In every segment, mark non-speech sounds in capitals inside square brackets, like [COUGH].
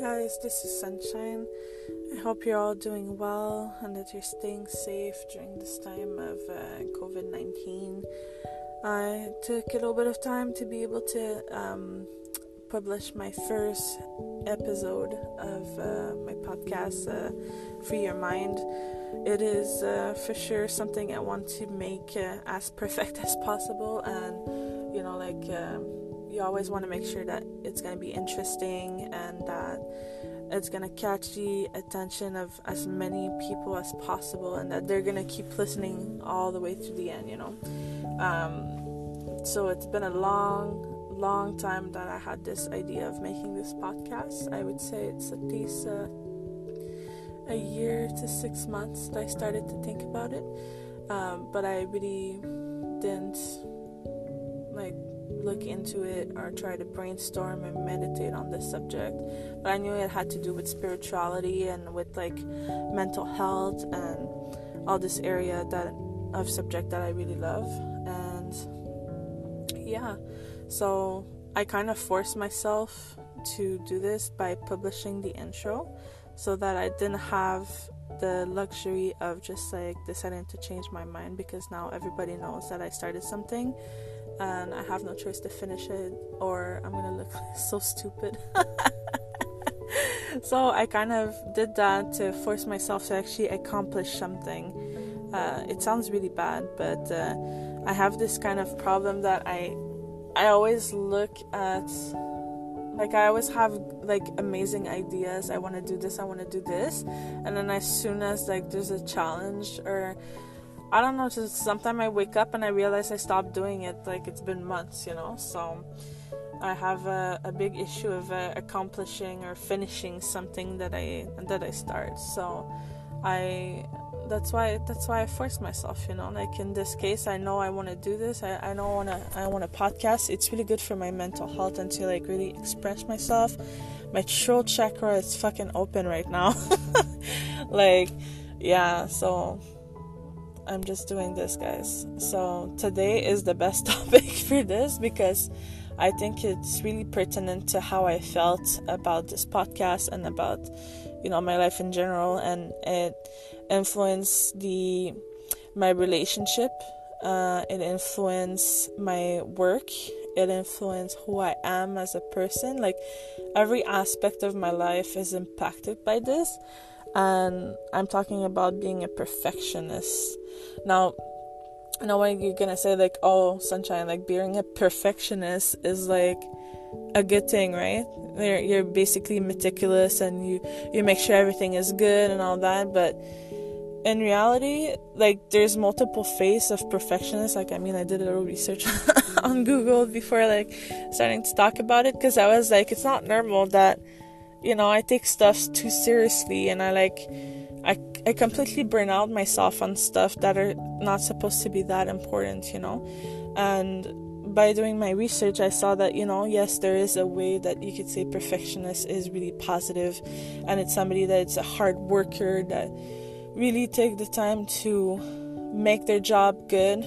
guys, this is Sunshine. I hope you're all doing well and that you're staying safe during this time of uh, COVID 19. I took a little bit of time to be able to um, publish my first episode of uh, my podcast, uh, Free Your Mind. It is uh, for sure something I want to make uh, as [LAUGHS] perfect as possible, and you know, like um, you always want to make sure that it's going to be interesting and that it's going to catch the attention of as many people as possible and that they're going to keep listening all the way through the end, you know. Um, so it's been a long, long time that I had this idea of making this podcast. I would say it's at least uh, a year to six months that I started to think about it. Um, but I really didn't like look into it or try to brainstorm and meditate on this subject. But I knew it had to do with spirituality and with like mental health and all this area that of subject that I really love. And yeah, so I kind of forced myself to do this by publishing the intro so that I didn't have the luxury of just like deciding to change my mind because now everybody knows that I started something and I have no choice to finish it or I'm gonna look [LAUGHS] so stupid. [LAUGHS] so I kind of did that to force myself to actually accomplish something. Uh, it sounds really bad, but uh, I have this kind of problem that I I always look at like I always have like amazing ideas. I want to do this. I want to do this, and then as soon as like there's a challenge or I don't know, just sometimes I wake up and I realize I stopped doing it. Like it's been months, you know. So I have a, a big issue of uh, accomplishing or finishing something that I that I start. So I that's why that's why I force myself, you know. Like in this case, I know I want to do this. I I know want to I want to podcast. It's really good for my mental health and to like really express myself. My throat chakra is fucking open right now. [LAUGHS] like yeah, so I'm just doing this, guys. So today is the best [LAUGHS] topic for this because I think it's really pertinent to how I felt about this podcast and about you know my life in general and it influenced the my relationship uh, it influenced my work it influenced who I am as a person like every aspect of my life is impacted by this and I'm talking about being a perfectionist. Now, I know when you're gonna say like, "Oh, sunshine," like being a perfectionist is like a good thing, right? You're, you're basically meticulous and you you make sure everything is good and all that, but in reality, like there's multiple phases of perfectionist. Like I mean, I did a little research [LAUGHS] on Google before like starting to talk about it because I was like, it's not normal that you know, I take stuff too seriously and I like I I completely burn out myself on stuff that are not supposed to be that important, you know. And by doing my research, I saw that, you know, yes, there is a way that you could say perfectionist is really positive and it's somebody that's a hard worker that really take the time to make their job good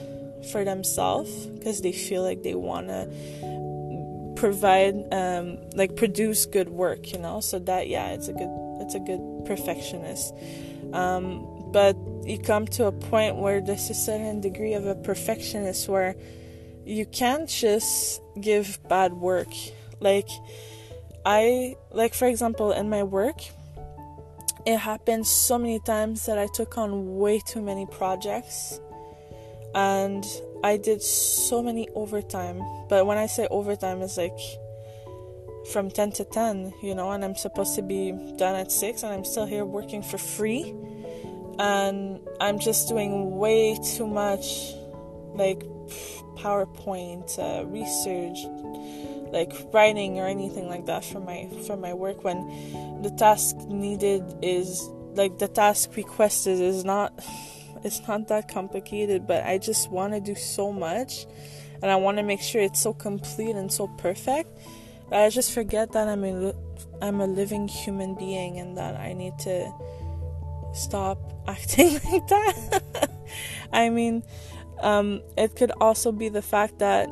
for themselves because they feel like they want to provide um, like produce good work you know so that yeah it's a good it's a good perfectionist um, but you come to a point where there's a certain degree of a perfectionist where you can't just give bad work like i like for example in my work it happened so many times that i took on way too many projects and I did so many overtime. But when I say overtime, it's like from 10 to 10, you know, and I'm supposed to be done at 6 and I'm still here working for free. And I'm just doing way too much like PowerPoint, uh, research, like writing or anything like that for my for my work when the task needed is like the task requested is not it's not that complicated, but I just want to do so much and I want to make sure it's so complete and so perfect that I just forget that I'm a, I'm a living human being and that I need to stop [LAUGHS] acting like that. I mean, um, it could also be the fact that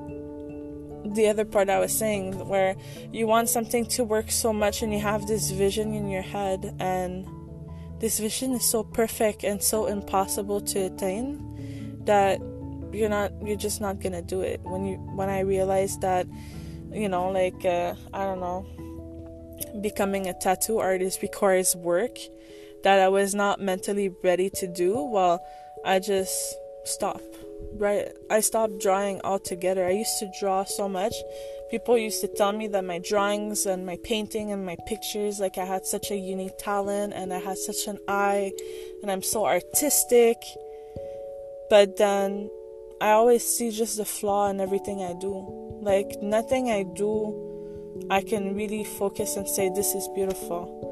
the other part I was saying, where you want something to work so much and you have this vision in your head, and this vision is so perfect and so impossible to attain that you're not, you're just not gonna do it. When you, when I realized that, you know, like, uh, I don't know, becoming a tattoo artist requires work that I was not mentally ready to do, well, I just stopped right I stopped drawing altogether. I used to draw so much. People used to tell me that my drawings and my painting and my pictures like I had such a unique talent and I had such an eye and I'm so artistic. But then I always see just the flaw in everything I do. Like nothing I do I can really focus and say this is beautiful.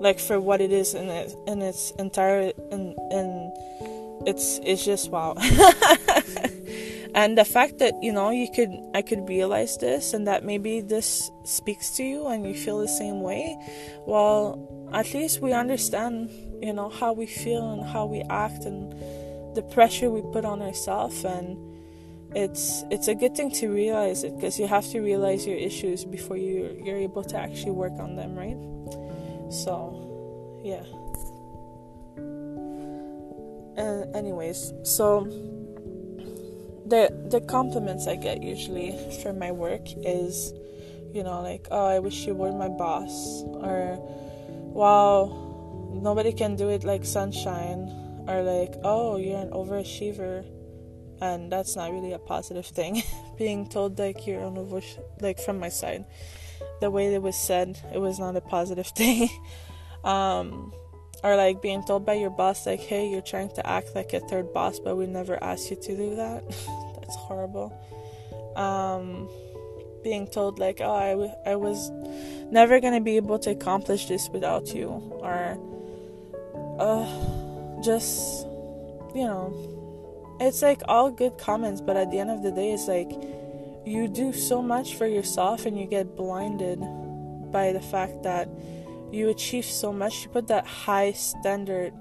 Like for what it is in it in its entire and in it's it's just wow. [LAUGHS] And the fact that you know you could i could realize this and that maybe this speaks to you and you feel the same way well at least we understand you know how we feel and how we act and the pressure we put on ourselves and it's it's a good thing to realize it because you have to realize your issues before you you're able to actually work on them right so yeah uh, anyways, so the the compliments I get usually for my work is, you know, like, oh, I wish you were my boss, or, wow, nobody can do it like sunshine, or like, oh, you're an overachiever, and that's not really a positive thing. [LAUGHS] Being told like you're an over, like from my side, the way it was said, it was not a positive [LAUGHS] thing. um, or like being told by your boss like hey you're trying to act like a third boss but we never asked you to do that [LAUGHS] that's horrible um, being told like oh I, w- I was never gonna be able to accomplish this without you or uh, just you know it's like all good comments but at the end of the day it's like you do so much for yourself and you get blinded by the fact that you achieve so much, you put that high standard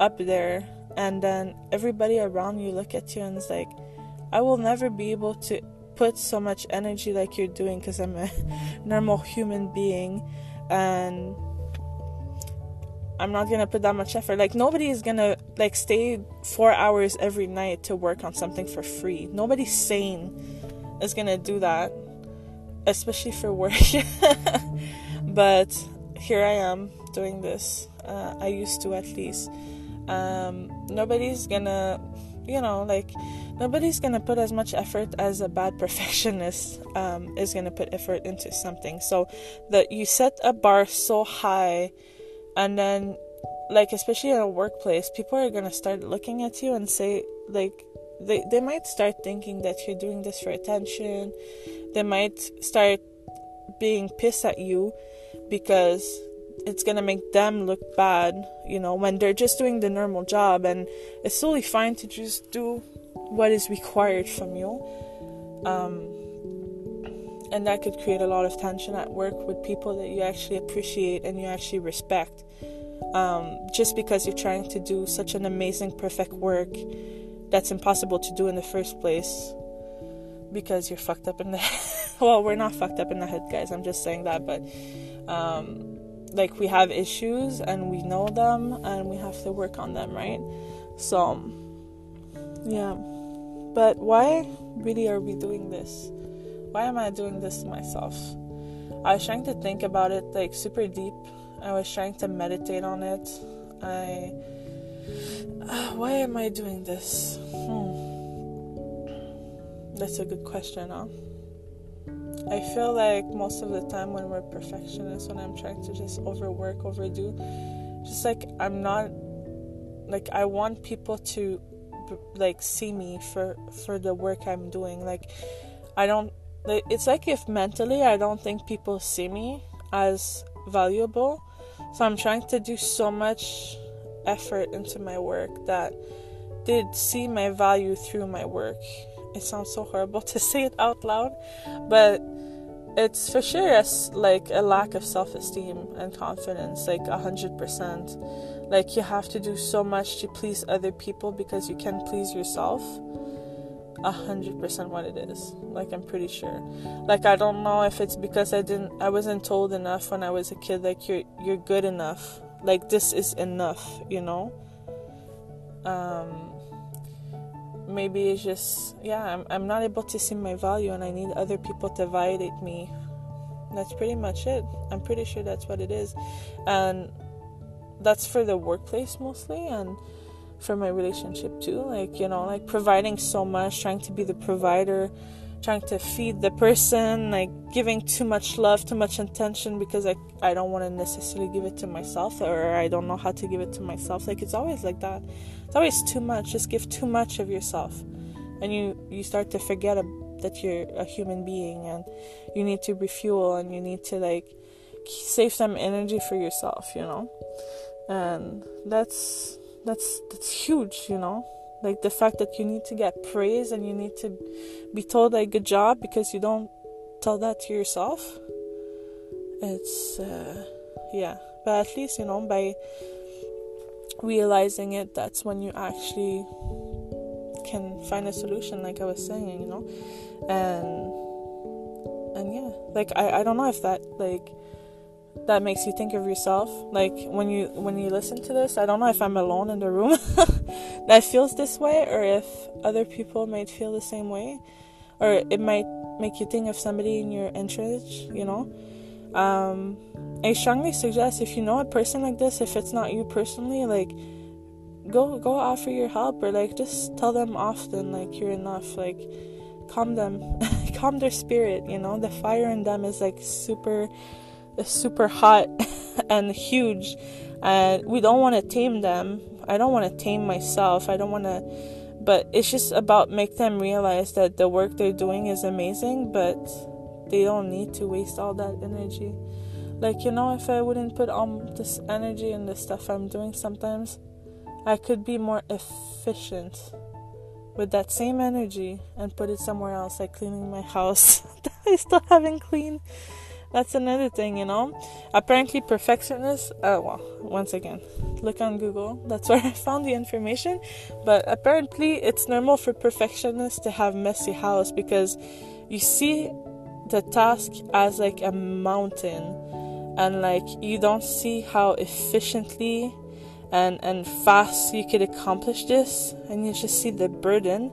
up there, and then everybody around you look at you and it's like, I will never be able to put so much energy like you're doing because I'm a [LAUGHS] normal human being and I'm not gonna put that much effort. Like nobody is gonna like stay four hours every night to work on something for free. Nobody sane is gonna do that, especially for work. [LAUGHS] but here I am doing this. Uh, I used to at least. Um, nobody's gonna, you know, like nobody's gonna put as much effort as a bad perfectionist um, is gonna put effort into something. So that you set a bar so high, and then, like especially in a workplace, people are gonna start looking at you and say like they they might start thinking that you're doing this for attention. They might start being pissed at you because it's gonna make them look bad, you know, when they're just doing the normal job, and it's totally fine to just do what is required from you. Um, and that could create a lot of tension at work with people that you actually appreciate and you actually respect. Um, just because you're trying to do such an amazing, perfect work that's impossible to do in the first place because you're fucked up in the head. [LAUGHS] well, we're not fucked up in the head, guys. I'm just saying that, but um, like we have issues and we know them and we have to work on them, right? So, yeah. But why really are we doing this? Why am I doing this to myself? I was trying to think about it like super deep. I was trying to meditate on it. I. Uh, why am I doing this? Hmm. That's a good question, huh? I feel like most of the time when we're perfectionists, when I'm trying to just overwork, overdo, just like I'm not like I want people to like see me for for the work I'm doing. Like I don't like it's like if mentally I don't think people see me as valuable. So I'm trying to do so much effort into my work that they'd see my value through my work. It sounds so horrible [LAUGHS] to say it out loud, but it's for sure a, like a lack of self-esteem and confidence like a hundred percent like you have to do so much to please other people because you can please yourself a hundred percent what it is. Like I'm pretty sure. Like I don't know if it's because I didn't I wasn't told enough when I was a kid like you're you're good enough. Like this is enough, you know? Um maybe it's just yeah, I'm I'm not able to see my value and I need other people to validate me. That's pretty much it. I'm pretty sure that's what it is. And that's for the workplace mostly and for my relationship too like you know like providing so much trying to be the provider trying to feed the person like giving too much love too much attention because i i don't want to necessarily give it to myself or i don't know how to give it to myself. Like it's always like that. It's always too much. Just give too much of yourself. And you you start to forget that you're a human being and you need to refuel and you need to like save some energy for yourself you know? And that's that's that's huge you know like the fact that you need to get praise and you need to be told like good job because you don't tell that to yourself it's uh, yeah. But at least you know by realizing it that's when you actually can find a solution like i was saying you know? And and yeah like i i don't know if that like that makes you think of yourself. Like when you when you listen to this i don't know if i'm alone in the room [LAUGHS] that feels this way or if other people might feel the same way or it might make you think of somebody in your interest you know? Um, i strongly suggest if you know a person like this if it's not you personally like go go offer your help or like just tell them often like you're enough like calm them [LAUGHS] calm their spirit you know? The fire in them is like super super hot [LAUGHS] and huge and we don't want to tame them. I don't want to tame myself i don't want to but it's just about make them realize that the work they're doing is amazing but they don't need to waste all that energy. Like you know if i wouldn't put all this energy in the stuff i'm doing sometimes i could be more efficient with that same energy and put it somewhere else like cleaning my house [LAUGHS] that i still haven't cleaned that's another thing, you know. Apparently, perfectionists. Uh, well, once again, look on Google. That's [LAUGHS] where I found the information. But apparently, it's normal for perfectionists to have messy house because you see the task as like a mountain, and like you don't see how efficiently and and fast you could accomplish this, and you just see the burden,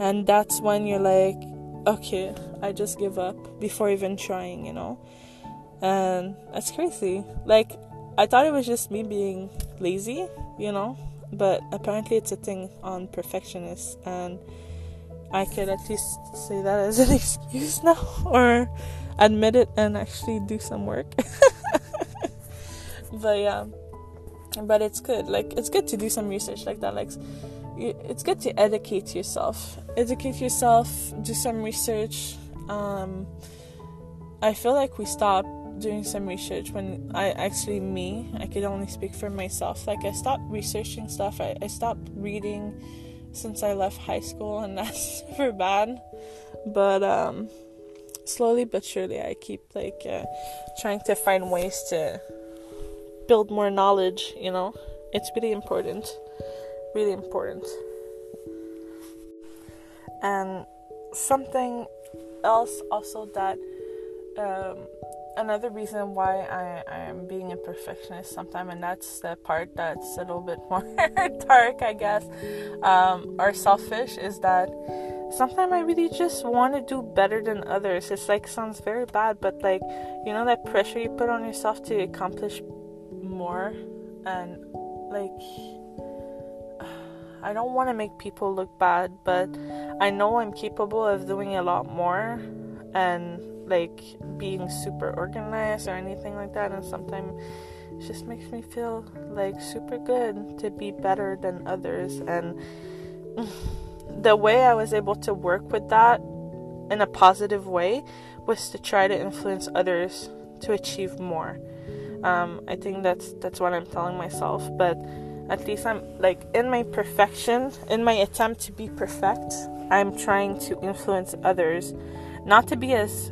and that's when you're like, okay, I just give up before even trying, you know? And that's crazy. Like, I thought it was just me being lazy, you know? But apparently it's a thing on perfectionists, and I could at least say that as an [LAUGHS] excuse now, or admit it and actually do some work. [LAUGHS] but yeah, but it's good. Like, it's good to do some research like that. Like, it's good to educate yourself. Educate yourself, do some research, um, I feel like we stopped doing some research when I actually me I could only speak for myself. Like I stopped researching stuff. I, I stopped reading since I left high school and [LAUGHS] that's super bad. But um slowly but surely I keep like uh, trying to find ways to build more knowledge you know? It's really important really important. And something else also that um, another reason why I, I am being a perfectionist sometimes and that's the part that's a little bit [LAUGHS] more dark i guess um, or selfish is that sometimes i really just want to do better than others. It's like sounds very bad but like you know that pressure you put on yourself to accomplish more? And like I don't want to make people look bad, but I know I'm capable of doing a lot more and like being super organized or anything like that. And sometimes it just makes me feel like super good to be better than others. And [LAUGHS] the way I was able to work with that in a positive way was to try to influence others to achieve more. Um, I think that's that's what I'm telling myself, but at least I'm like in my perfection, in my attempt to be perfect, I'm trying to influence others not to be as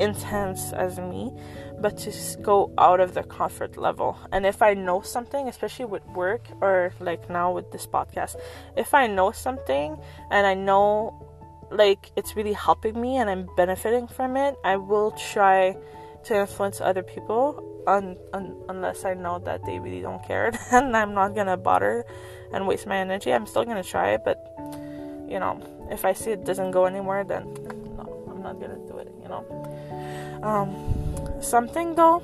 intense as me, but to go out of the comfort level. And if I know something, especially with work or like now with this podcast, if I know something and I know like it's really helping me and I'm benefiting from it, I will try to influence other people un- un- unless I know that they really don't care [LAUGHS] and I'm not gonna bother and waste my energy. I'm still gonna try it, but you know, if I see it doesn't go anywhere, then no, I'm not gonna do it. You know, um, something though,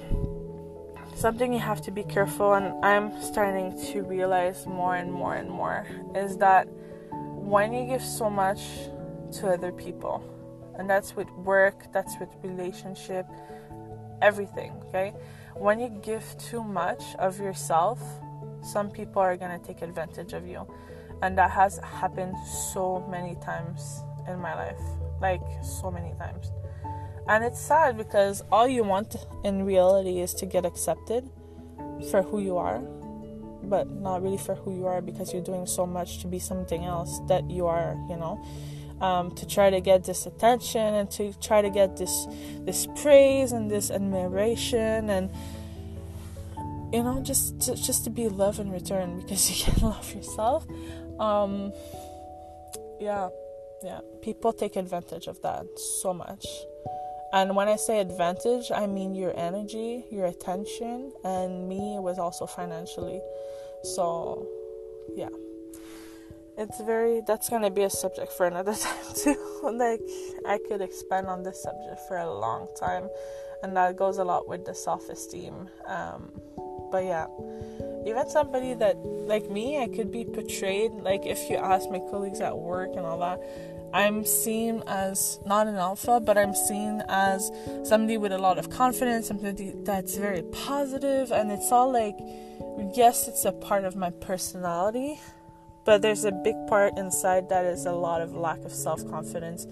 something you have to be careful, and I'm starting to realize more and more and more is that when you give so much to other people, and that's with work, that's with relationship, everything. Okay, when you give too much of yourself, some people are gonna take advantage of you. And that has happened so many times in my life. Like so many times. And it's sad because all you want in reality is to get accepted for who you are but not really for who you are because you're doing so much to be something else that you are you know um, to try to get this attention and to try to get this this praise and this admiration and you know just to, just to be loved in return because [LAUGHS] you can love yourself. Um yeah yeah. People take advantage of that so much. And when i say advantage i mean your energy your attention and me was also financially. So yeah it's very that's gonna be a subject for another [LAUGHS] time too. Like i could expand on this subject for a long time and that goes a lot with the self-esteem um, but yeah. Even somebody that like me i could be portrayed like if you ask my colleagues at work and all that i'm seen as not an alpha but i'm seen as somebody with a lot of confidence somebody that's very positive and it's all like yes it's a part of my personality but there's a big part inside that is a lot of lack of self-confidence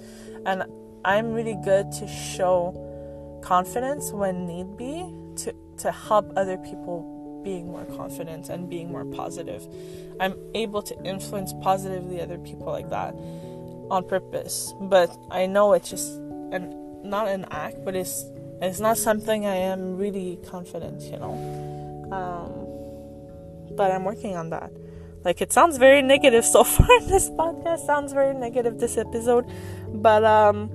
and i'm really good to show confidence when need be to to help other people being more confident and being more positive. I'm able to influence positively other people like that on purpose. But I know it's just an not an act, but it's it's not something I am really confident, you know. Um, but I'm working on that. Like it sounds very negative [LAUGHS] so far. This podcast sounds very negative. This episode, but um,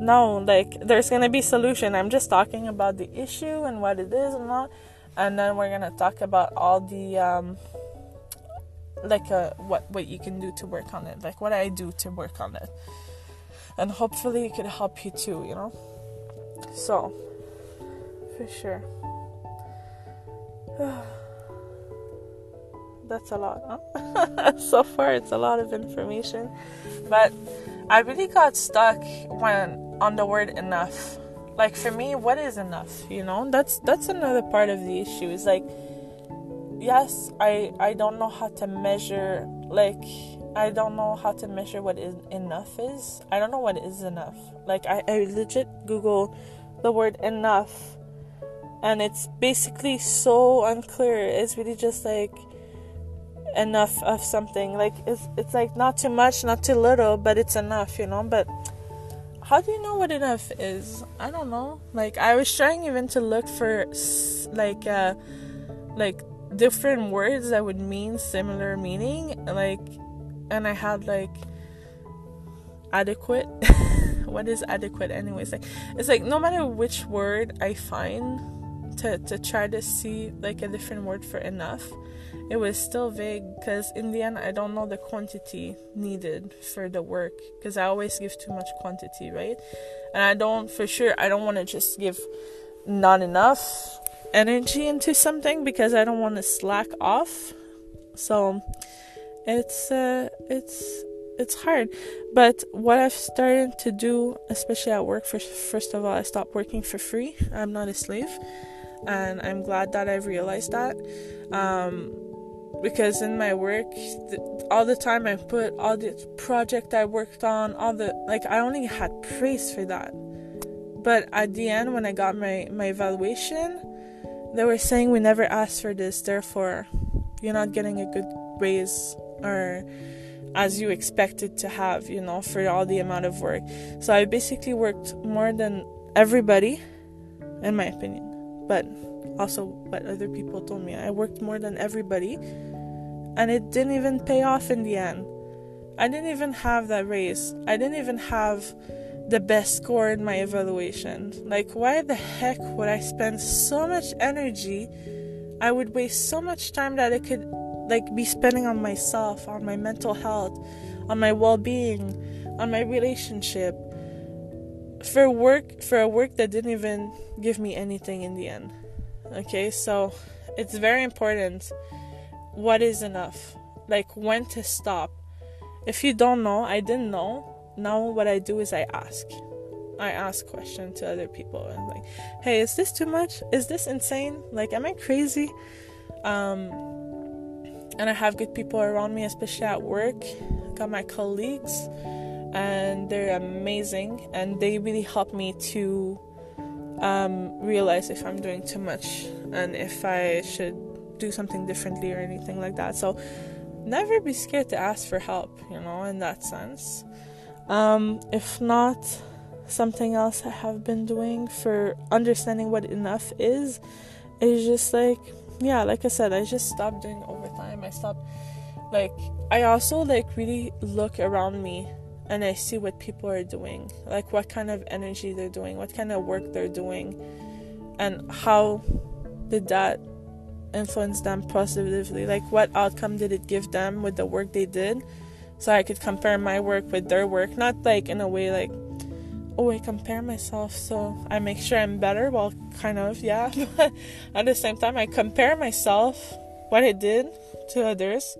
no, like there's gonna be solution. I'm just talking about the issue and what it is and not and then we're gonna talk about all the um, like uh, what what you can do to work on it, like what I do to work on it, and hopefully it could help you too. You know, so for sure. [SIGHS] [SIGHS] That's a lot, huh? [LAUGHS] so far, it's a lot of information, but I really got stuck when on the word enough. Like for me what is enough you know? That's that's another part of the issue is like yes i i don't know how to measure like i don't know how to measure what is enough is. I don't know what is enough. Like i, I legit google the word enough and it's basically so unclear. It's really just like enough of something like it's, it's like not too much not too little but it's enough you know but how do you know what enough is? I don't know. Like I was trying even to look for like uh like different words that would mean similar meaning like and I had like adequate [LAUGHS] what is adequate anyways like it's like no matter which word I find to to try to see like a different word for enough it was still vague because in the end I don't know the quantity needed for the work because I always give too much quantity, right? And I don't for sure I don't want to just give not enough energy into something because I don't want to slack off. So it's uh it's it's hard. But what I've started to do, especially at work, first first of all, I stopped working for free. I'm not a slave, and I'm glad that I've realized that. Um, because in my work all the time i put all the project i worked on all the like i only had praise for that. But at the end when i got my my evaluation they were saying we never asked for this therefore you're not getting a good raise or as you expected to have you know for all the amount of work. So i basically worked more than everybody in my opinion but also what other people told me. I worked more than everybody and it didn't even pay off in the end. I didn't even have that raise. I didn't even have the best score in my evaluation. Like, why the heck would I spend so much energy? I would waste so much time that I could, like, be spending on myself, on my mental health, on my well being, on my relationship, for work, for a work that didn't even give me anything in the end. Okay, so it's very important what is enough, like, when to stop. If you don't know, I didn't know now what I do is I ask. I ask questions to other people and like, hey, is this too much? Is this insane? Like, am I crazy? Um, and I have good people around me, especially at work. I got my colleagues, and they're amazing, and they really help me to um, realize if I'm doing too much and if I should do something differently or anything like that. So, never be scared to ask for help, you know, in that sense. Um, if not, something else I have been doing for understanding what enough is is just like yeah, like I said, I just stopped doing overtime. I stopped like I also like really look around me and I see what people are doing, like what kind of energy they're doing, what kind of work they're doing, and how did that influence them positively? Like what outcome did it give them with the work they did? so I could compare my work with their work. Not like in a way like, oh, I compare myself so I make sure I'm better. Well, kind of, yeah. [LAUGHS] But at the same time, I compare myself, what I did to others,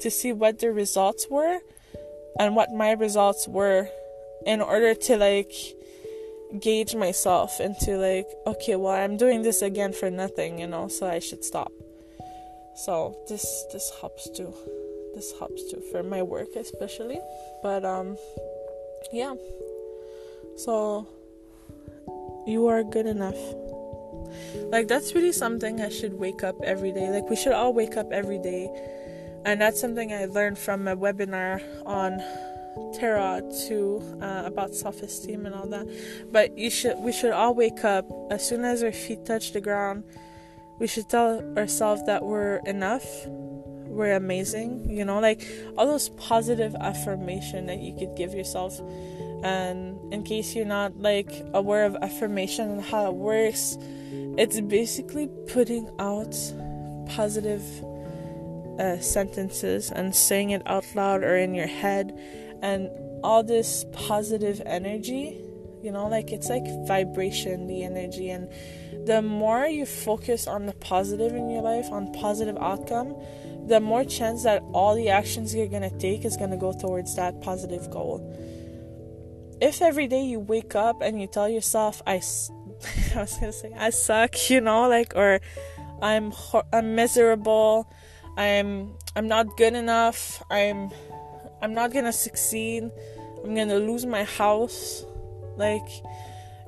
to see what the results were and what my results were in order to like gauge myself into like, okay, well, I'm doing this again for nothing, you know, so I should stop. So this this helps too this helps too for my work especially. But um yeah. So you are good enough. Like that's really something i should wake up every day. Like we should all wake up every day. And that's something i learned from a webinar on Tara too uh, about self-esteem and all that. But you should we should all wake up as soon as our feet touch the ground we should tell ourselves that we're enough we're amazing you know like all those positive affirmation that you could give yourself. And in case you're not like aware of affirmation and how it works it's basically putting out positive uh, sentences and saying it out loud or in your head. And all this positive energy you know like it's like vibration the energy and the more you focus on the positive in your life on positive outcome the more chance that all the actions you're going to take is going to go towards that positive goal. If every day you wake up and you tell yourself, I, [LAUGHS] I was going to say, I suck, [LAUGHS] you know, like, or I'm, I'm miserable, I'm, I'm not good enough, I'm, I'm not going to succeed, I'm going to lose my house, like,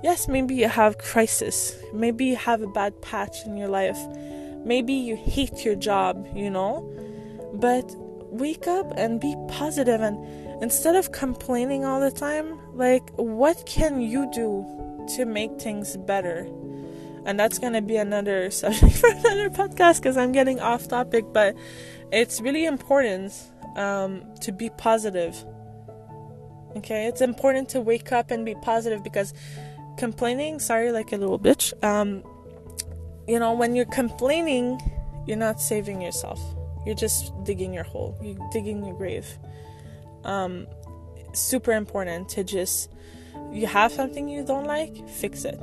yes, maybe you have crisis, maybe you have a bad patch in your life, Maybe you hate your job, you know? But wake up and be positive and instead of complaining all the time, like what can you do to make things better? And that's going to be another [LAUGHS] subject for another podcast because I'm getting off topic, but it's really important um, to be positive. Okay, it's important to wake up and be positive because complaining, sorry, like a little bitch, um, you know, when you're complaining, you're not saving yourself. You're just digging your hole. You're digging your grave. Um, super important to just you have something you don't like, fix it.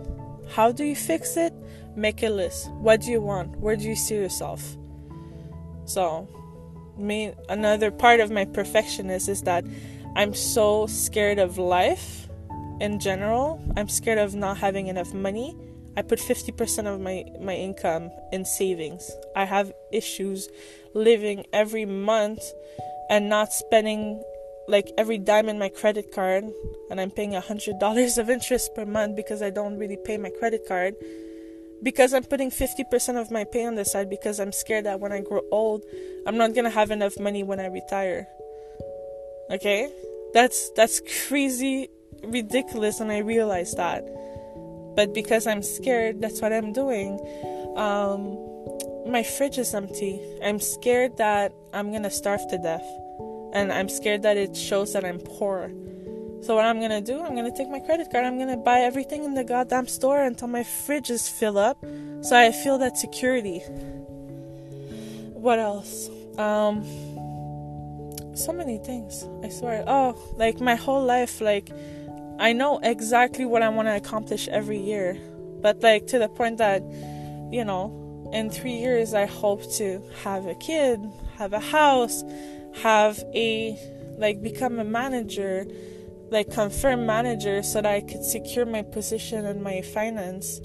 How do you fix it? Make a list. What do you want? Where do you see yourself? So, me another part of my perfectionist is that I'm so scared of life in general. I'm scared of not having enough money I put 50% of my, my income in savings. I have issues living every month and not spending like every dime in my credit card and I'm paying a hundred dollars of interest per month because I don't really pay my credit card because I'm putting 50% of my pay on the side because I'm scared that when I grow old I'm not gonna have enough money when I retire okay that's that's crazy ridiculous and I realize that but because I'm scared, that's what I'm doing. Um, my fridge is empty. I'm scared that I'm gonna starve to death. and I'm scared that it shows that I'm poor. So what I'm gonna do, I'm gonna take my credit card, I'm gonna buy everything in the goddamn store until my fridge is filled up so I feel that security. What else? Um so many things. I swear. Oh, like my whole life, like I know exactly what I want to accomplish every year. But like to the point that, you know, in three years I hope to have a kid, have a house, have a like become a manager, like confirm manager so that I could secure my position and my finance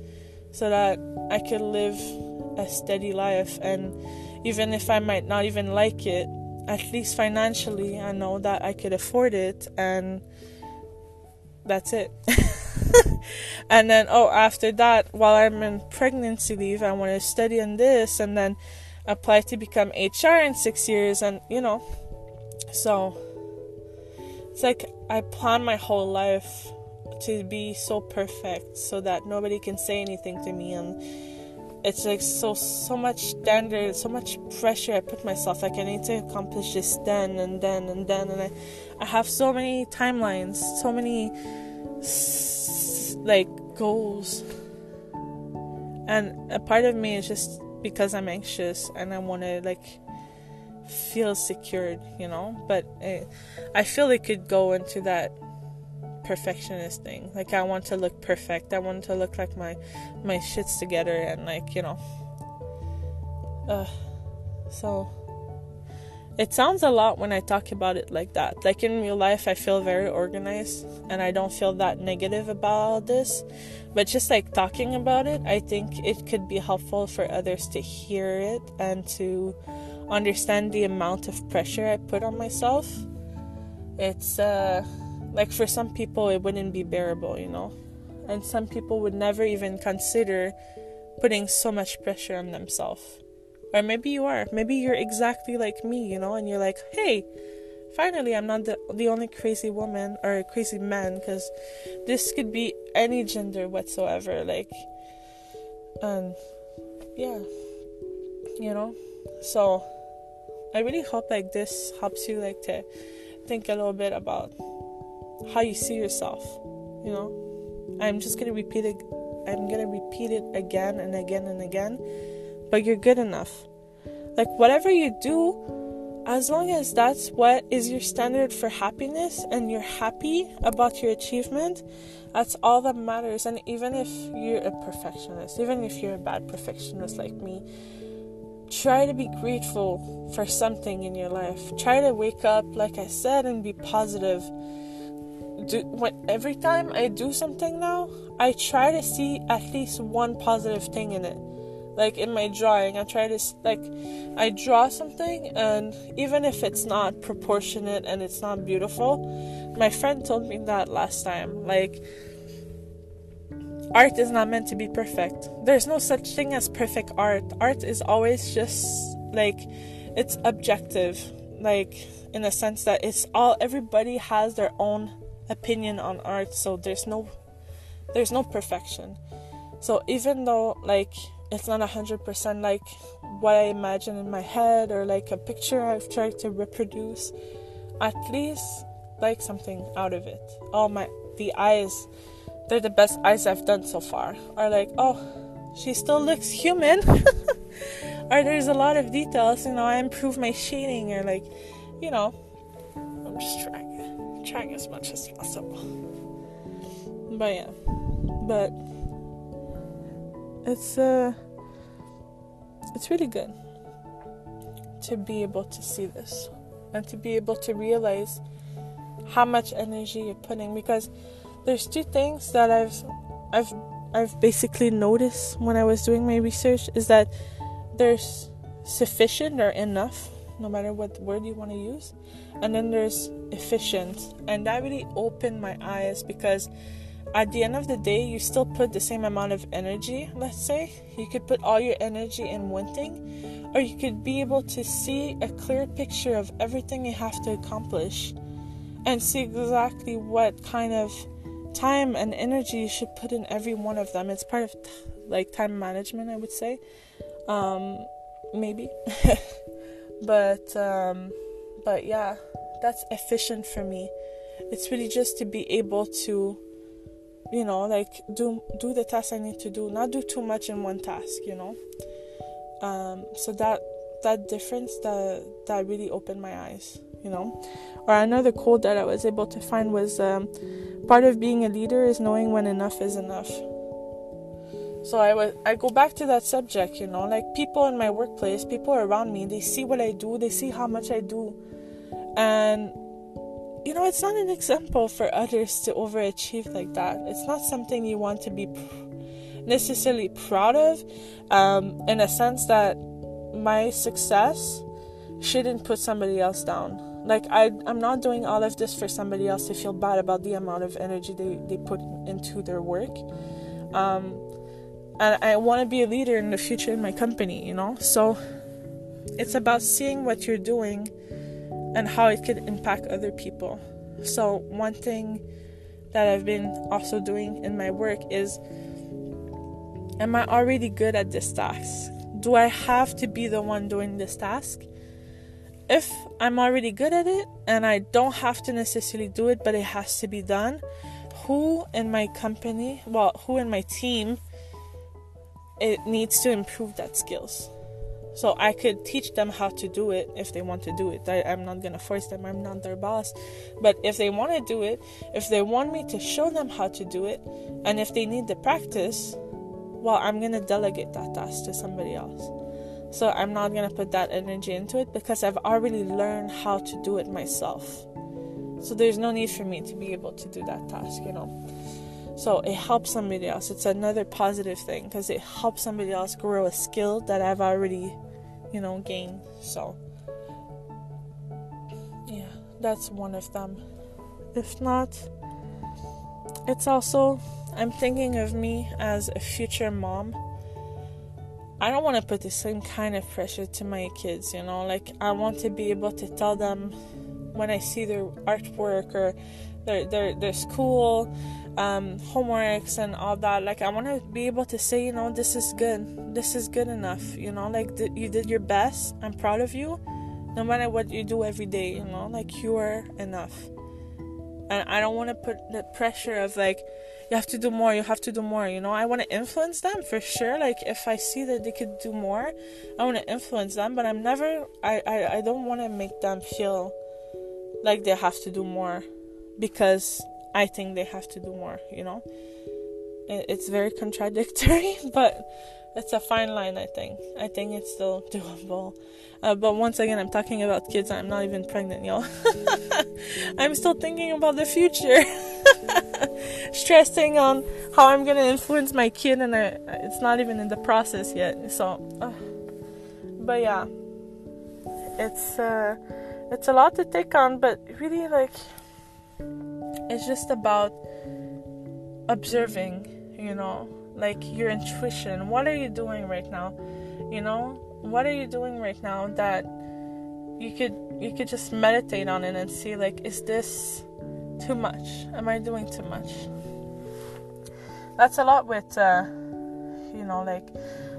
so that I could live a steady life and even if I might not even like it, at least financially I know that I could afford it and that's it. [LAUGHS] and then oh after that while I'm in pregnancy leave I want to study on this and then apply to become HR in 6 years and you know so it's like I plan my whole life to be so perfect so that nobody can say anything to me and it's like so so much standard so much pressure i put myself like i need to accomplish this then and then and then and i i have so many timelines so many like goals. And a part of me is just because i'm anxious and i want to like feel secured you know? But it, i feel it could go into that perfectionist thing. Like I want to look perfect. I want to look like my my shits together and like, you know. Uh so it sounds a lot when I talk about it like that. Like in real life I feel very organized and I don't feel that negative about all this. But just like talking about it, I think it could be helpful for others to hear it and to understand the amount of pressure I put on myself. It's uh like for some people, it wouldn't be bearable, you know? And some people would never even consider putting so much pressure on themselves. Or maybe you are. Maybe you're exactly like me, you know? And you're like, hey, finally, I'm not the, the only crazy woman or crazy man, because this could be any gender whatsoever. Like, and yeah, you know? So, I really hope like this helps you like to think a little bit about how you see yourself. You know, I'm just gonna repeat it. I'm gonna repeat it again and again and again. But you're good enough. Like whatever you do, as long as that's what is your standard for happiness and you're happy about your achievement, that's all that matters. And even if you're a perfectionist, even if you're a bad perfectionist like me, try to be grateful for something in your life. Try to wake up, like I said, and be positive do when every time I do something now, I try to see at least one positive thing in it. Like in my drawing, I try to like I draw something and even if it's not proportionate and it's not beautiful, my friend told me that last time. Like art is not meant to be perfect. There's no such thing as perfect art. Art is always just like it's objective. Like in the sense that it's all everybody has their own opinion on art so there's no there's no perfection so even though like it's not a hundred percent like what I imagine in my head or like a picture I've tried to reproduce, at least like something out of it. Oh my the eyes they're the best eyes I've done so far. Are like, oh, she still looks human. [LAUGHS] or there's a lot of details, you know, I improve my shading or like, you know, I'm just trying trying as much as possible. But yeah, but it's uh, it's really good to be able to see this and to be able to realize how much energy you're putting because there's two things that I've I've I've basically noticed when I was doing my research is that there's sufficient or enough no matter what word you want to use. And then there's efficient. And that really opened my eyes because at the end of the day, you still put the same amount of energy, let's say. You could put all your energy in one thing, or you could be able to see a clear picture of everything you have to accomplish and see exactly what kind of time and energy you should put in every one of them. It's part of like time management, I would say. Um, maybe. [LAUGHS] but um, but yeah, that's efficient for me. It's really just to be able to you know like do do the task i need to do not do too much in one task you know? Um, so that that difference that that really opened my eyes you know? Or another quote that i was able to find was um, part of being a leader is knowing when enough is enough so i was i go back to that subject you know like people in my workplace people around me they see what i do they see how much i do and you know, it's not an example for others to overachieve like that. It's not something you want to be necessarily proud of, um, in a sense that my success shouldn't put somebody else down. Like I, I'm not doing all of this for somebody else to feel bad about the amount of energy they, they put into their work. Um, and I want to be a leader in the future in my company, you know. So it's about seeing what you're doing and how it could impact other people. So, one thing that I've been also doing in my work is Am I already good at this task? Do I have to be the one doing this task? If I'm already good at it and I don't have to necessarily do it, but it has to be done, who in my company, well, who in my team, it needs to improve that skills? So I could teach them how to do it if they want to do it. I, am not gonna force them, I'm not their boss. But if they want to do it, if they want me to show them how to do it, and if they need the practice, well, I'm gonna delegate that task to somebody else. So I'm not gonna put that energy into it because I've already learned how to do it myself. So there's no need for me to be able to do that task, you know. So it helps somebody else. It's another positive thing because it helps somebody else grow a skill that I've already, you know, gained. So yeah, that's one of them. If not, it's also I'm thinking of me as a future mom. I don't want to put the same kind of pressure to my kids, you know, like I want to be able to tell them when I see their artwork or their their their school um, homeworks and all that. Like, I want to be able to say, you know, this is good. This is good enough. You know, like th- you did your best. I'm proud of you. No matter what you do every day, you know, like you are enough. And I don't want to put the pressure of like, you have to do more, you have to do more. You know, I want to influence them for sure. Like, if I see that they could do more, I want to influence them. But I'm never, I, I, I don't want to make them feel like they have to do more because I think they have to do more, you know? It's very contradictory, [LAUGHS] but it's a fine line, I think. I think it's still [LAUGHS] doable. Uh, but once again, I'm talking about kids. I'm not even pregnant, y'all. [LAUGHS] I'm still thinking about the future. Stressing on how I'm gonna influence my kid, and I, it's not even in the process yet. So, uh, but yeah, it's uh, it's a lot to take on. But really, like, it's just about observing, you know, like your intuition. What are you doing right now? You know, what are you doing right now that you could you could just meditate on it and see like is this too much? Am I doing too much? That's a lot with uh you know like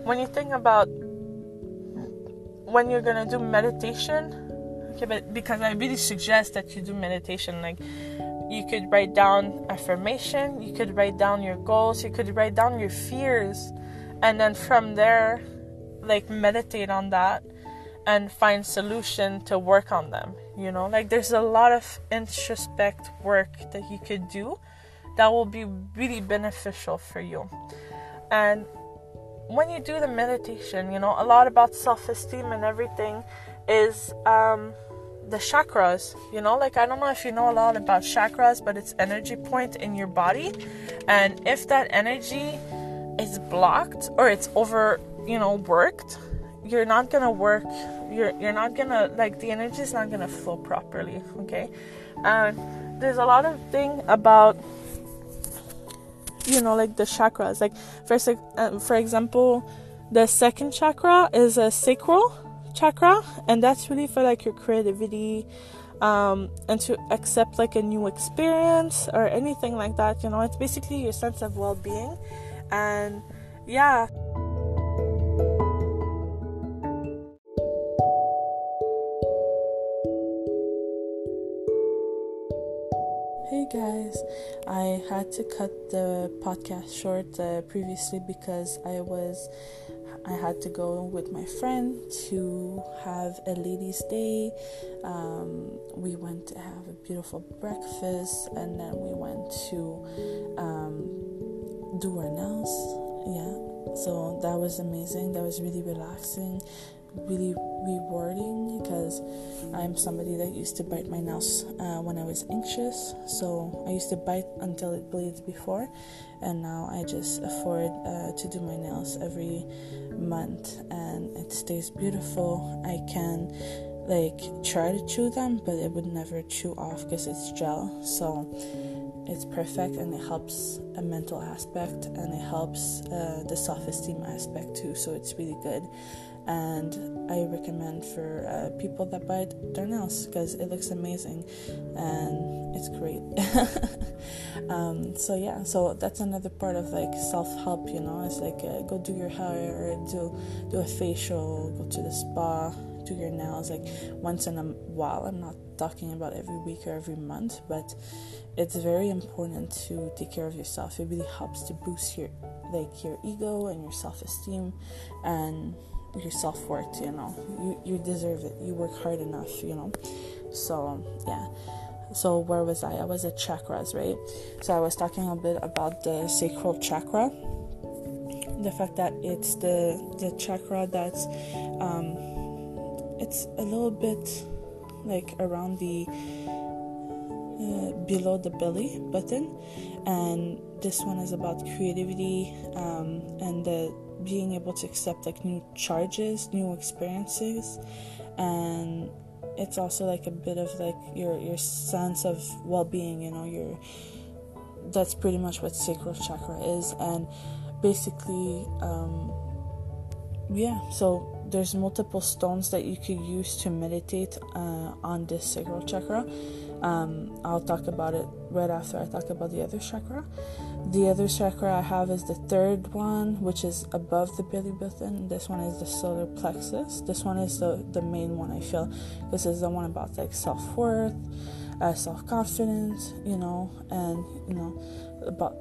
when you think about when you're gonna do meditation okay but because i really suggest that you do meditation like you could write down affirmation, you could write down your goals, you could write down your fears, and then from there, like meditate on that and find solution to work on them. You know, like there's a lot of introspect work that you could do that will be really beneficial for you. And when you do the meditation, you know, a lot about self esteem and everything is um, the chakras you know like i don't know if you know a lot about chakras but it's energy point in your body. And if that energy is blocked or it's over you know worked you're not gonna work you're you're not gonna like the energy is not gonna flow properly okay? And there's a lot of thing about you know like the chakras. Like for uh, for example the second chakra is a sacral chakra and that's really for like your creativity um, and to accept like a new experience or anything like that you know? It's basically your sense of well-being and yeah. Hey guys, I had to cut the podcast short uh, previously because I was I had to go with my friend to have a ladies' day. Um, we went to have a beautiful breakfast, and then we went to um, do our nails. Yeah, so that was amazing. That was really relaxing, really rewarding because I'm somebody that used to bite my nails uh, when I was anxious. So I used to bite until it bleeds before, and now I just afford uh, to do my nails every month, and it stays beautiful. I can like try to chew them, but it would never chew off because it's gel. So it's perfect and it helps a mental aspect and it helps uh, the self-esteem aspect too so it's really good and I recommend for uh, people that buy their nails because it looks amazing and it's great. [LAUGHS] um, so yeah, so that's another part of like self help. You know, it's like uh, go do your hair, do do a facial, go to the spa, do your nails like once in a while. I'm not talking about every week or every month, but it's very important to take care of yourself. It really helps to boost your like your ego and your self esteem and your self worth, you know. You you deserve it. You work hard enough, you know. So yeah. So where was I? I was at chakras, right? So I was talking a bit about the sacral chakra. The fact that it's the the chakra that's um it's a little bit like around the uh, below the belly button and this one is about creativity um, and the being able to accept like new charges, new experiences, and it's also like a bit of like your your sense of well-being. You know, your that's pretty much what sacral chakra is, and basically, um, yeah. So there's multiple stones that you could use to meditate uh, on this sacral chakra. Um, I'll talk about it right after I talk about the other chakra. The other chakra I have is the third one, which is above the belly button. This one is the solar plexus. This one is the, the main one, I feel. This is the one about like self worth, uh, self confidence, you know, and, you know, about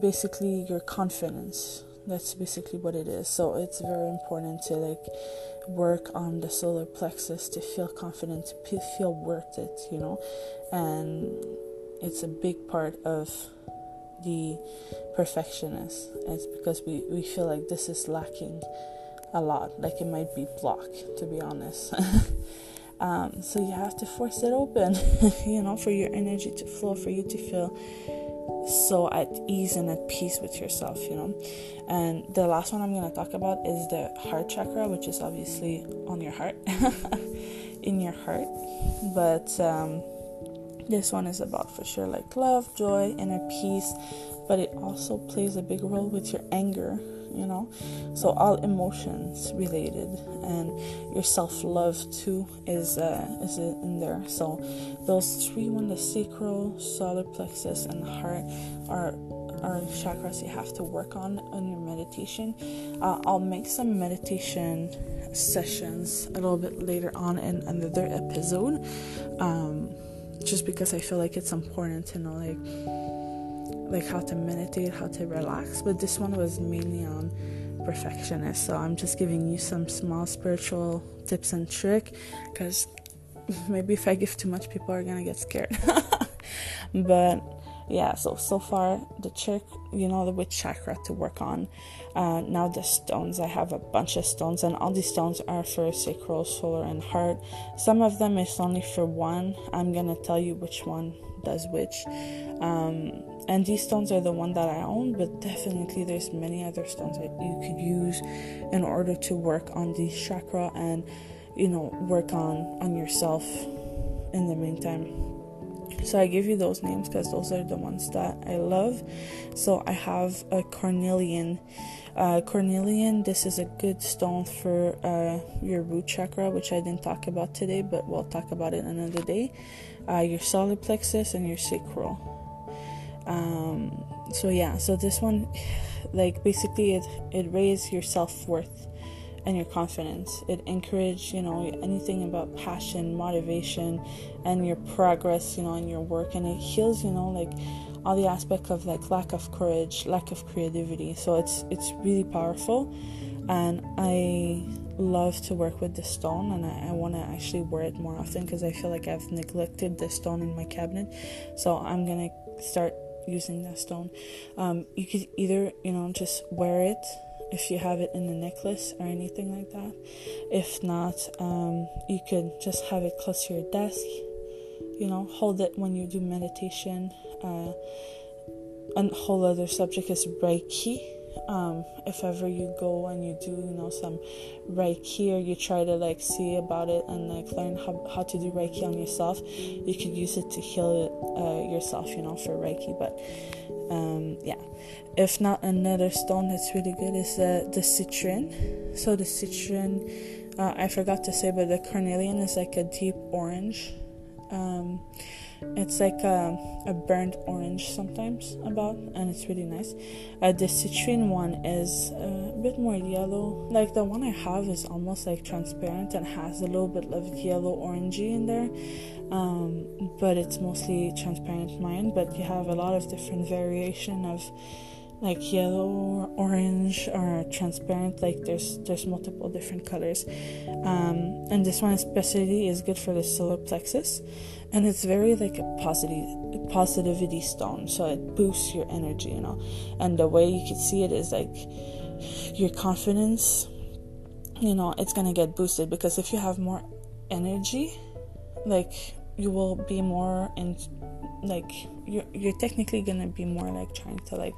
basically your confidence. That's basically what it is. So it's very important to like work on the solar plexus to feel confident, to feel worth it, you know, and it's a big part of the perfectionist. It's because we, we feel like this is lacking a lot, like it might be blocked, to be honest. [LAUGHS] um, so you have to force it open, [LAUGHS] you know, for your energy to flow, for you to feel so at ease and at peace with yourself, you know. And the last one I'm going to talk about is the heart chakra, which is obviously on your heart, [LAUGHS] in your heart. But um, this one is about for sure like love, joy, inner peace, but it also plays a big role with your anger, you know. So all emotions related, and your self love too is uh, is in there. So those three, one the sacral, solar plexus, and the heart, are are chakras you have to work on in your meditation. Uh, I'll make some meditation sessions a little bit later on in another episode. Um, just because I feel like it's important to know like like how to meditate, how to relax. But this one was mainly on perfectionist. So I'm just giving you some small spiritual tips and trick because [LAUGHS] maybe if I give too much, people are gonna get scared. [LAUGHS] but yeah, so so far the trick, you know, the which chakra to work on. Uh, now the stones, I have a bunch of stones, and all these stones are for sacral, solar, and heart. Some of them is only for one. I'm gonna tell you which one does which. Um, and these stones are the one that I own, but definitely there's many other stones that you could use in order to work on the chakra and you know work on on yourself in the meantime so I give you those names because those are the ones that I love. So I have a cornelian. Uh, cornelian, this is a good stone for uh, your root chakra, which I didn't talk about today, but we'll talk about it another day. Uh, your solar plexus and your sacral. Um, so yeah, so this one, like basically, it it raises your self worth and your confidence. It encourages, you know, anything about passion, motivation, and your progress, you know, in your work, and it heals, you know, like all the aspect of like lack of courage, lack of creativity. So it's it's really powerful, and I love to work with this stone, and I, I want to actually wear it more often because I feel like I've neglected the stone in my cabinet. So I'm gonna start using that stone. Um, you could either, you know, just wear it if you have it in a necklace or anything like that. If not, um, you could just have it close to your desk. You know, hold it when you do meditation. Uh, a whole other subject is Reiki. Um, if ever you go and you do, you know, some Reiki or you try to like see about it and like learn how, how to do Reiki on yourself, you could use it to heal it uh, yourself, you know, for Reiki. But um, yeah, if not another stone that's really good is uh, the citrine. So the citrine, uh, I forgot to say, but the carnelian is like a deep orange. Um, it's like a, a burnt orange sometimes about, and it's really nice. Uh, the citrine one is a bit more yellow. Like the one I have is almost like transparent and has a little bit of yellow orangey in there. Um, but it's mostly transparent mine. But you have a lot of different variation of like yellow or orange or transparent like there's there's multiple different colors um, and this one especially is good for the solar plexus and it's very like a positive positivity stone so it boosts your energy you know. And the way you can see it is like your confidence you know it's gonna get boosted because if you have more energy like you will be more and like you're, you're technically gonna be more like trying to like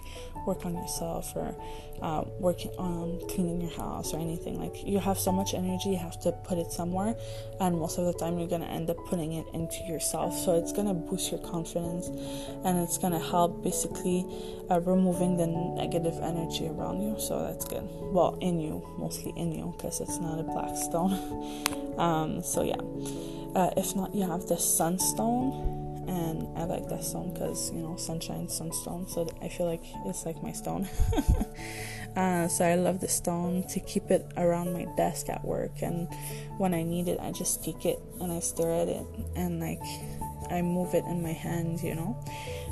work on yourself or uh, working on cleaning your house or anything. Like you have so much energy you have to put it somewhere and most of the time you're gonna end up putting it into yourself. So it's gonna boost your confidence and it's gonna help basically uh, removing the negative energy around you. So that's good. Well in you mostly in you because it's not a black stone. [LAUGHS] Um, so yeah uh, if not you have the sunstone and I like that stone because you know sunshine, sunstone. So I feel like it's like my stone. [LAUGHS] uh, so I love the stone to keep it around my desk at work, and when I need it, I just take it and I stare at it, and like I move it in my hand, you know.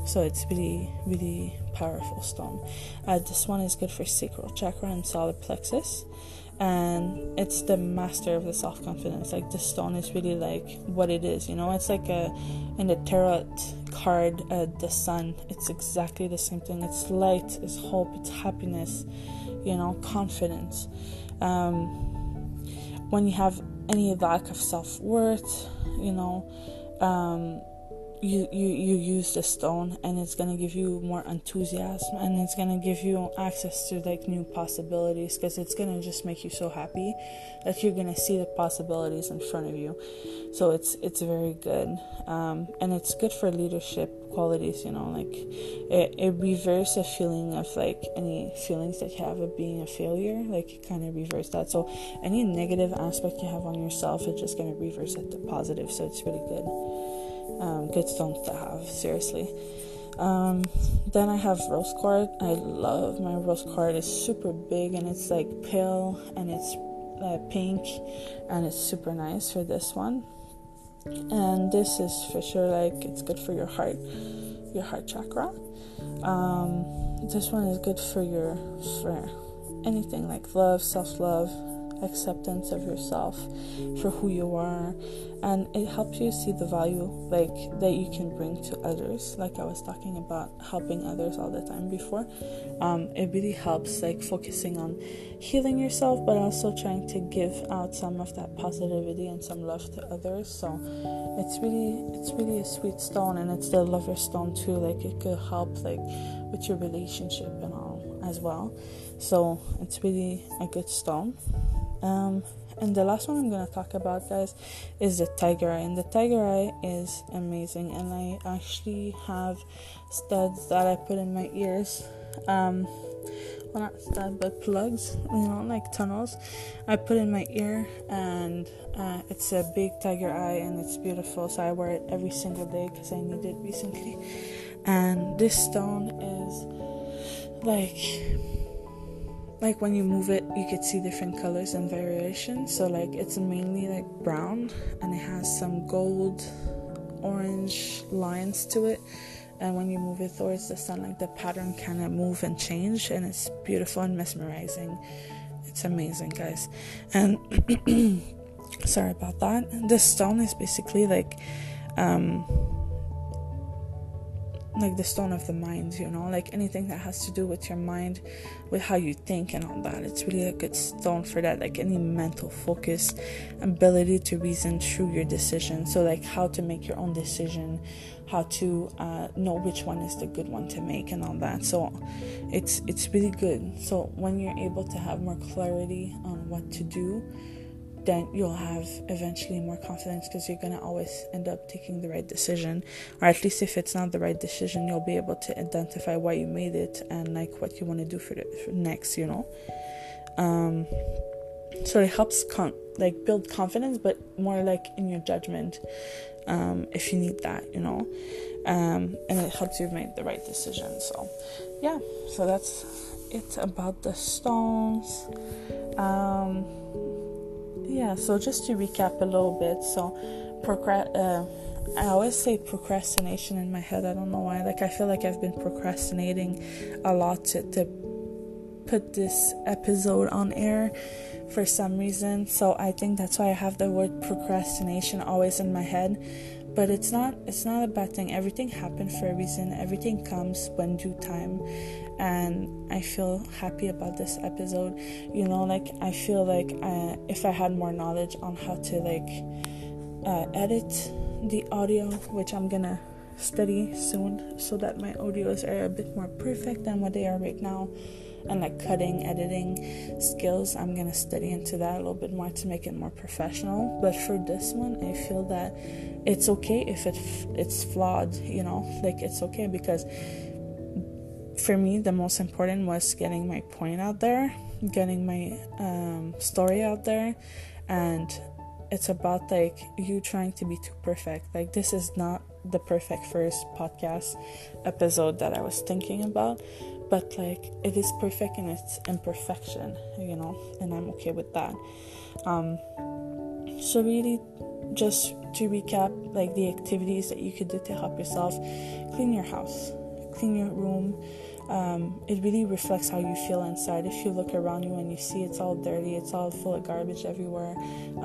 So it's really, really powerful stone. Uh, this one is good for sacral chakra and solar plexus and it's the master of the self confidence. Like the stone is really like what it is, you know. It's like a in the tarot card, uh, the sun. It's exactly the same thing. It's light, it's hope, it's happiness, you know, confidence. Um, when you have any lack of self worth, you know. Um, you, you you use the stone and it's gonna give you more enthusiasm and it's gonna give you access to like new possibilities because it's gonna just make you so happy that you're gonna see the possibilities in front of you. So it's it's very good um, and it's good for leadership qualities you know like it, it reverses a feeling of like any feelings that you have of being a failure like it kind of reverse that. So any negative aspect you have on yourself it's just gonna reverse it to positive so it's really good um, good stones to have, seriously. Um, then I have rose quartz. I love my rose quartz. It's super big and it's like pale and it's uh, pink and it's super nice for this one. And this is for sure like it's good for your heart, your heart chakra. Um, this one is good for your for anything like love, self love, acceptance of yourself for who you are and it helps you see the value like that you can bring to others like i was talking about helping others all the time before. Um, it really helps like focusing on healing yourself but also trying to give out some of that positivity and some love to others. So it's really it's really a sweet stone and it's the lover stone too like it could help like with your relationship and all as well. So it's really a good stone um, and the last one I'm gonna talk about, guys, is the tiger eye. And the tiger eye is amazing. And I actually have studs that I put in my ears. Um, well, not studs, but plugs, you know, like tunnels. I put in my ear, and uh, it's a big tiger eye, and it's beautiful. So I wear it every single day because I need it recently. And this stone is like like when you move it you could see different colors and variations. So like it's mainly like brown and it has some gold orange lines to it. And when you move it towards the sun like the pattern kind of move and change and it's beautiful and mesmerizing. It's amazing guys. And [CLEARS THROAT] sorry about that. This stone is basically like um like the stone of the mind, you know, like anything that has to do with your mind, with how you think and all that. It's really a good stone for that, like any mental focus, ability to reason through your decision. So, like how to make your own decision, how to uh, know which one is the good one to make, and all that. So, it's it's really good. So when you're able to have more clarity on what to do then you'll have eventually more confidence because you're going to always end up taking the right decision or at least if it's not the right decision you'll be able to identify why you made it and like what you want to do for, the, for next you know? Um, so it helps con- like build confidence but more like in your judgment um, if you need that you know? Um, and it helps you make the right decision so yeah. So that's it about the stones. Um, yeah, so just to recap a little bit, so procra- uh, I always say procrastination in my head. I don't know why. Like I feel like I've been procrastinating a lot to, to put this episode on air for some reason. So I think that's why I have the word procrastination always in my head but it's not it's not a bad thing. Everything happened for a reason. Everything comes when due time. And i feel happy about this episode. You know like i feel like uh, if i had more knowledge on how to like uh, edit the audio which i'm gonna study soon so that my audios are a bit more perfect than what they are right now and like cutting, editing skills. I'm gonna study into that a little bit more to make it more professional. But for this one, I feel that it's okay if it it's flawed. You know, like it's okay because for me the most important was getting my point out there, getting my um, story out there, and it's about like you trying to be too perfect. Like this is not the perfect first podcast episode that I was thinking about but like it is perfect in its imperfection you know and i'm okay with that. Um so really just to recap like the activities that you could do to help yourself clean your house clean your room. Um, it really reflects how you feel inside. If you look around you and you see it's all dirty it's all full of garbage everywhere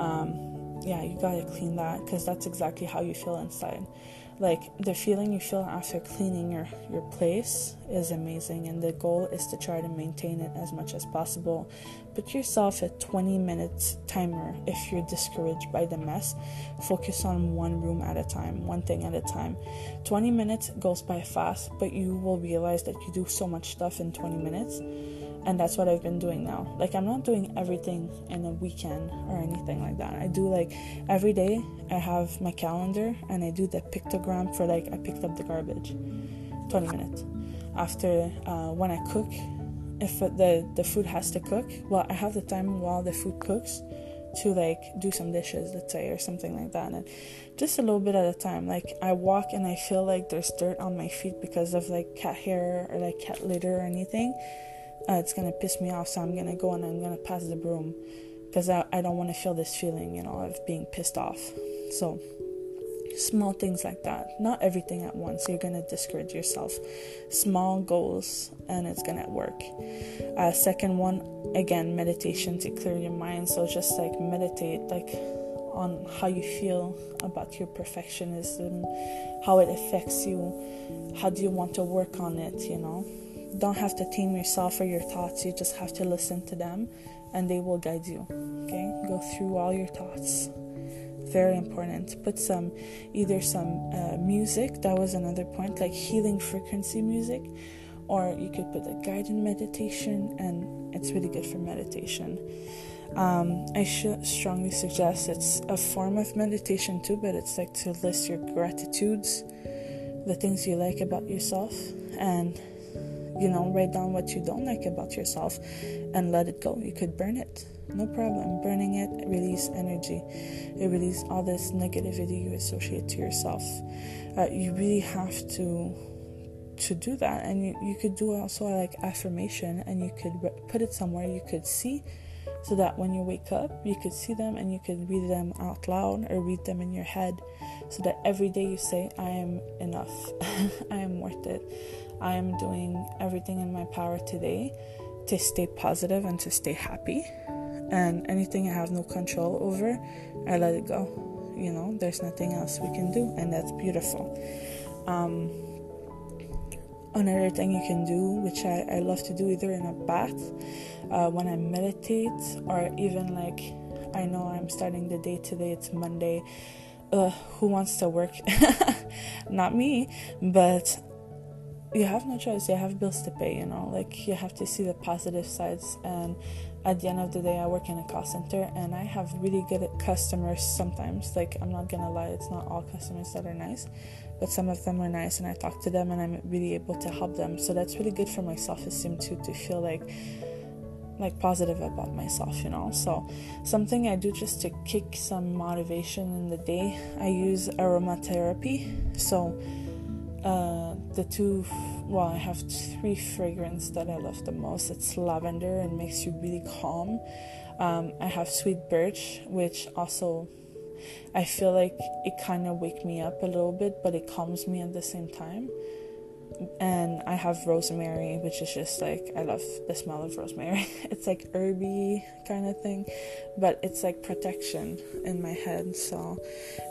um, yeah you gotta clean that because that's exactly how you feel inside like the feeling you feel after cleaning your, your place is amazing and the goal is to try to maintain it as much as possible. Put yourself a 20 minutes timer if you're discouraged by the mess. Focus on one room at a time one thing at a time. 20 minutes goes by fast but you will realize that you do so much stuff in 20 minutes and that's what I've been doing now. Like I'm not doing everything in a weekend or anything like that. I do like every day I have my calendar and I do the pictogram for like I picked up the garbage. 20 minutes. After uh, when I cook, if the the food has to cook, well I have the time while the food cooks to like do some dishes, let's say, or something like that. And just a little bit at a time. Like I walk and I feel like there's dirt on my feet because of like cat hair or like cat litter or anything uh, it's gonna piss me off, so I'm gonna go and I'm gonna pass the broom because I, I don't want to feel this feeling, you know, of being pissed off. So, small things like that, not everything at once. You're gonna discourage yourself. Small goals, and it's gonna work. Uh, second one, again, meditation to clear your mind. So, just like meditate, like on how you feel about your perfectionism, how it affects you, how do you want to work on it, you know don't have to tame yourself or your thoughts. You just have to listen to them and they will guide you. Okay? Go through all your thoughts. Very important. Put some, either some uh, music, that was another point, like healing frequency music, or you could put a guided meditation, and it's really good for meditation. Um, I should strongly suggest it's a form of meditation too, but it's like to list your gratitudes, the things you like about yourself, and you know, write down what you don't like about yourself and let it go. You could burn it, no problem. Burning it release energy, it release all this negativity you associate to yourself. Uh, you really have to to do that and you, you could do also like affirmation and you could put it somewhere you could see so that when you wake up you could see them and you could read them out loud or read them in your head so that every day you say i am enough [LAUGHS] i am worth it i am doing everything in my power today to stay positive and to stay happy and anything i have no control over i let it go you know there's nothing else we can do and that's beautiful um, another thing you can do, which I, I love to do either in a bath, uh, when I meditate, or even like I know I'm starting the day today, it's Monday. Uh, who wants to work? [LAUGHS] Not me, but you have no choice. You have bills to pay, you know, like you have to see the positive sides. And at the end of the day, I work in a call center and I have really good customers sometimes. Like, I'm not gonna lie, it's not all customers that are nice, but some of them are nice and I talk to them and I'm really able to help them. So that's really good for my self esteem too to feel like like positive about myself, you know. So something I do just to kick some motivation in the day, I use aromatherapy. So uh, the two well, I have three fragrances that I love the most. It's lavender and makes you really calm. Um, I have sweet birch, which also I feel like it kind of wake me up a little bit, but it calms me at the same time. And I have rosemary, which is just like I love the smell of rosemary. [LAUGHS] It's like herby kind of thing, but it's like protection in my head. So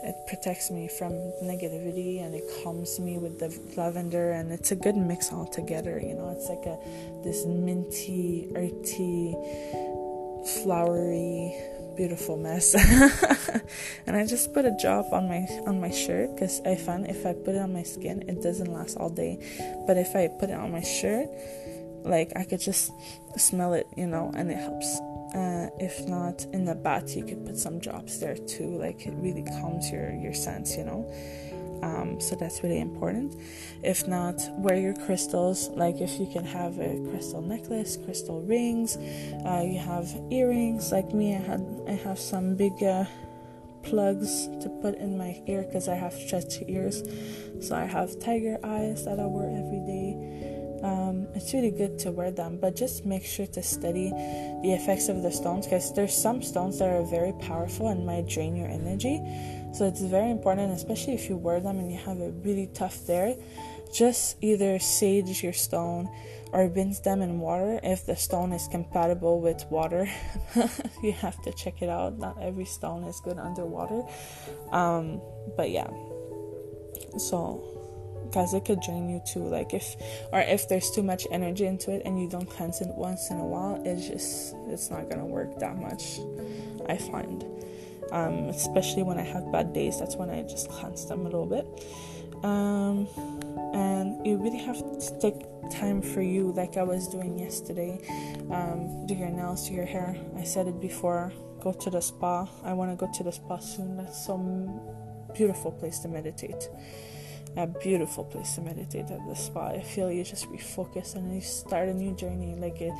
it protects me from negativity and it calms me with the lavender, and it's a good mix all together. You know, it's like a this minty, earthy, flowery beautiful mess. [LAUGHS] And i just put a drop on my on my shirt because i find if i put it on my skin it doesn't last all day. But if i put it on my shirt like i could just smell it you know and it helps. Uh, if not in the bath you could put some drops there too. Like it really calms your your sense you know um, so that's really important. If not, wear your crystals. Like if you can have a crystal necklace, crystal rings, uh, you have earrings. Like me, I had I have some big uh, plugs to put in my ear because I have stretchy ears. So I have tiger eyes that I wear every day. Um, it's really good to wear them, but just make sure to study the effects of the stones because there's some stones that are very powerful and might drain your energy. So it's very important, especially if you wear them and you have a really tough day. Just either sage your stone or rinse them in water if the stone is compatible with water. [LAUGHS] you have to check it out. Not every stone is good underwater. Um, but yeah. So because it could drain you too like if or if there's too much energy into it and you don't cleanse it once in a while it's just it's not gonna work that much i find um, especially when I have bad days. That's when I just cleanse them a little bit. Um, and you really have to take time for you, like I was doing yesterday. Um, do your nails, do your hair. I said it before. Go to the spa. I want to go to the spa soon. That's some beautiful place to meditate a beautiful place to meditate at the spa. I feel you just refocus and you start a new journey. Like it,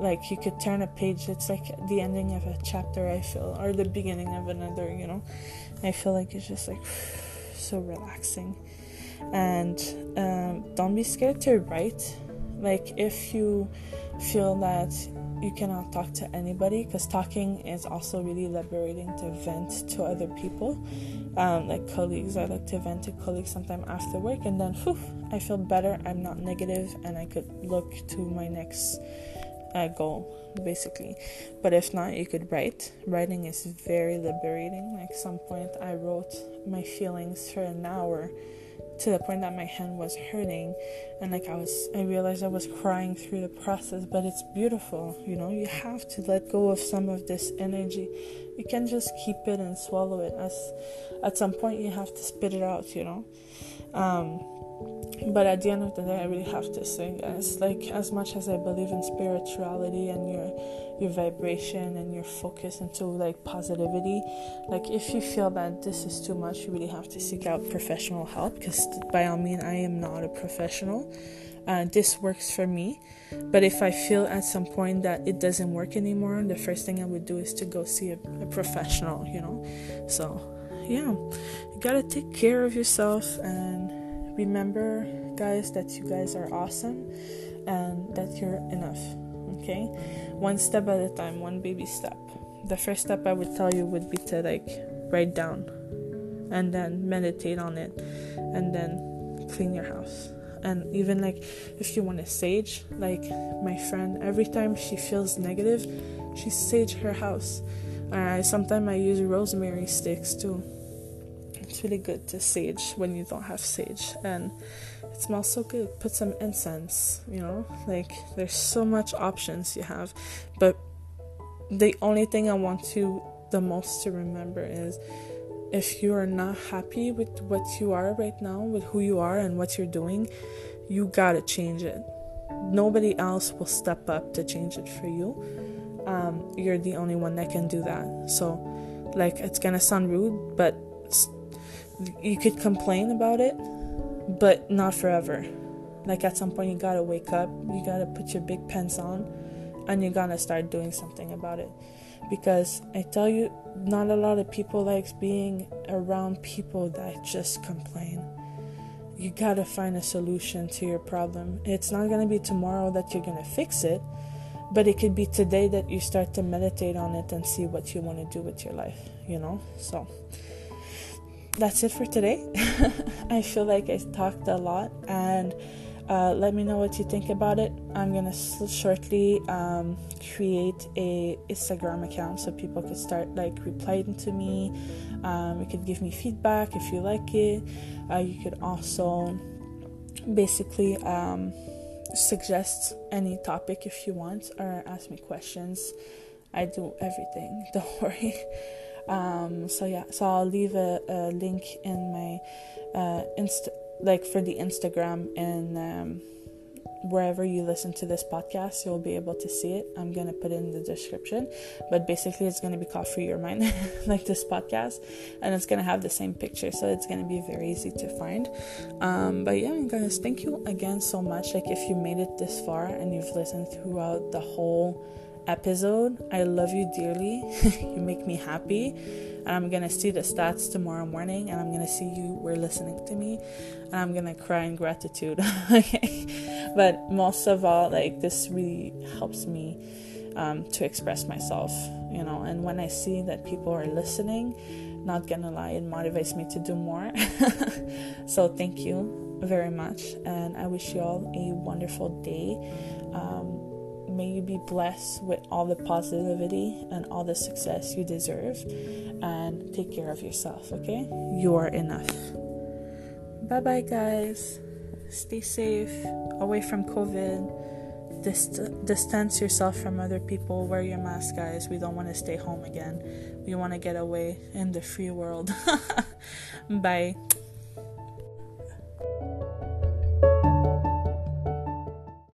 like you could turn a page. It's like the ending of a chapter. I feel, or the beginning of another. You know, I feel like it's just like [SIGHS] so relaxing. And um, don't be scared to write. Like if you feel that you cannot talk to anybody because talking is also really liberating to vent to other people. Um, like colleagues i like to vent to colleagues sometime after work and then whew, i feel better. I'm not negative and i could look to my next uh, goal basically. But if not you could write. Writing is very liberating. Like some point i wrote my feelings for an hour to the point that my hand was hurting and like I was I realized I was crying through the process but it's beautiful you know? You have to let go of some of this energy. You can't just keep it and swallow it. As at some point you have to spit it out you know? Um, but at the end of the day i really have to say guys like as much as i believe in spirituality and your your vibration and your focus into like positivity like if you feel that this is too much you really have to seek out professional help because by all means i am not a professional. Uh, this works for me. But if i feel at some point that it doesn't work anymore the first thing i would do is to go see a, a professional you know? So yeah. You gotta take care of yourself and remember, guys, that you guys are awesome and that you're enough. Okay? One step at a time, one baby step. The first step I would tell you would be to like write down and then meditate on it and then clean your house. And even like if you want to sage, like my friend, every time she feels negative, she sage her house. Uh, sometimes I use rosemary sticks too. It's really good to sage when you don't have sage, and it smells so good. Put some incense, you know, like there's so much options you have, but the only thing I want you the most to remember is if you are not happy with what you are right now, with who you are and what you're doing, you gotta change it. Nobody else will step up to change it for you. Um, you're the only one that can do that. So, like, it's gonna sound rude, but you could complain about it, but not forever. Like, at some point, you gotta wake up, you gotta put your big pants on, and you gotta start doing something about it because I tell you, not a lot of people likes being around people that just complain. You gotta find a solution to your problem. It's not gonna be tomorrow that you're gonna fix it, but it could be today that you start to meditate on it and see what you want to do with your life, you know? So that's it for today. [LAUGHS] I feel like I talked a lot and uh, let me know what you think about it. I'm gonna shortly um, create a Instagram account so people could start like replying to me. Um, you could give me feedback if you like it. Uh, you could also basically um, suggest any topic if you want or ask me questions. I do everything. [LAUGHS] Don't worry. Um, so yeah, so I'll leave a, a link in my uh, like for the Instagram and um, wherever you listen to this podcast, you'll be able to see it. I'm gonna put it in the description, but basically, it's gonna be called Free Your Mind, [LAUGHS] like this podcast, and it's gonna have the same picture, so it's gonna be very easy to find. Um, but yeah, guys, thank you again so much. Like, if you made it this far and you've listened throughout the whole episode, I love you dearly. [LAUGHS] you make me happy and I'm gonna see the stats tomorrow morning and I'm gonna see you were listening to me and I'm gonna cry in gratitude. [LAUGHS] okay. But most of all, like this really helps me um, to express myself, you know, and when I see that people are listening, not gonna lie, it motivates me to do more. [LAUGHS] so thank you very much and I wish you all a wonderful day. Um, May you be blessed with all the positivity and all the success you deserve. And take care of yourself, okay? You are enough. Bye bye, guys. Stay safe, away from COVID. Dist- distance yourself from other people. Wear your mask, guys. We don't want to stay home again. We want to get away in the free world. [LAUGHS] bye.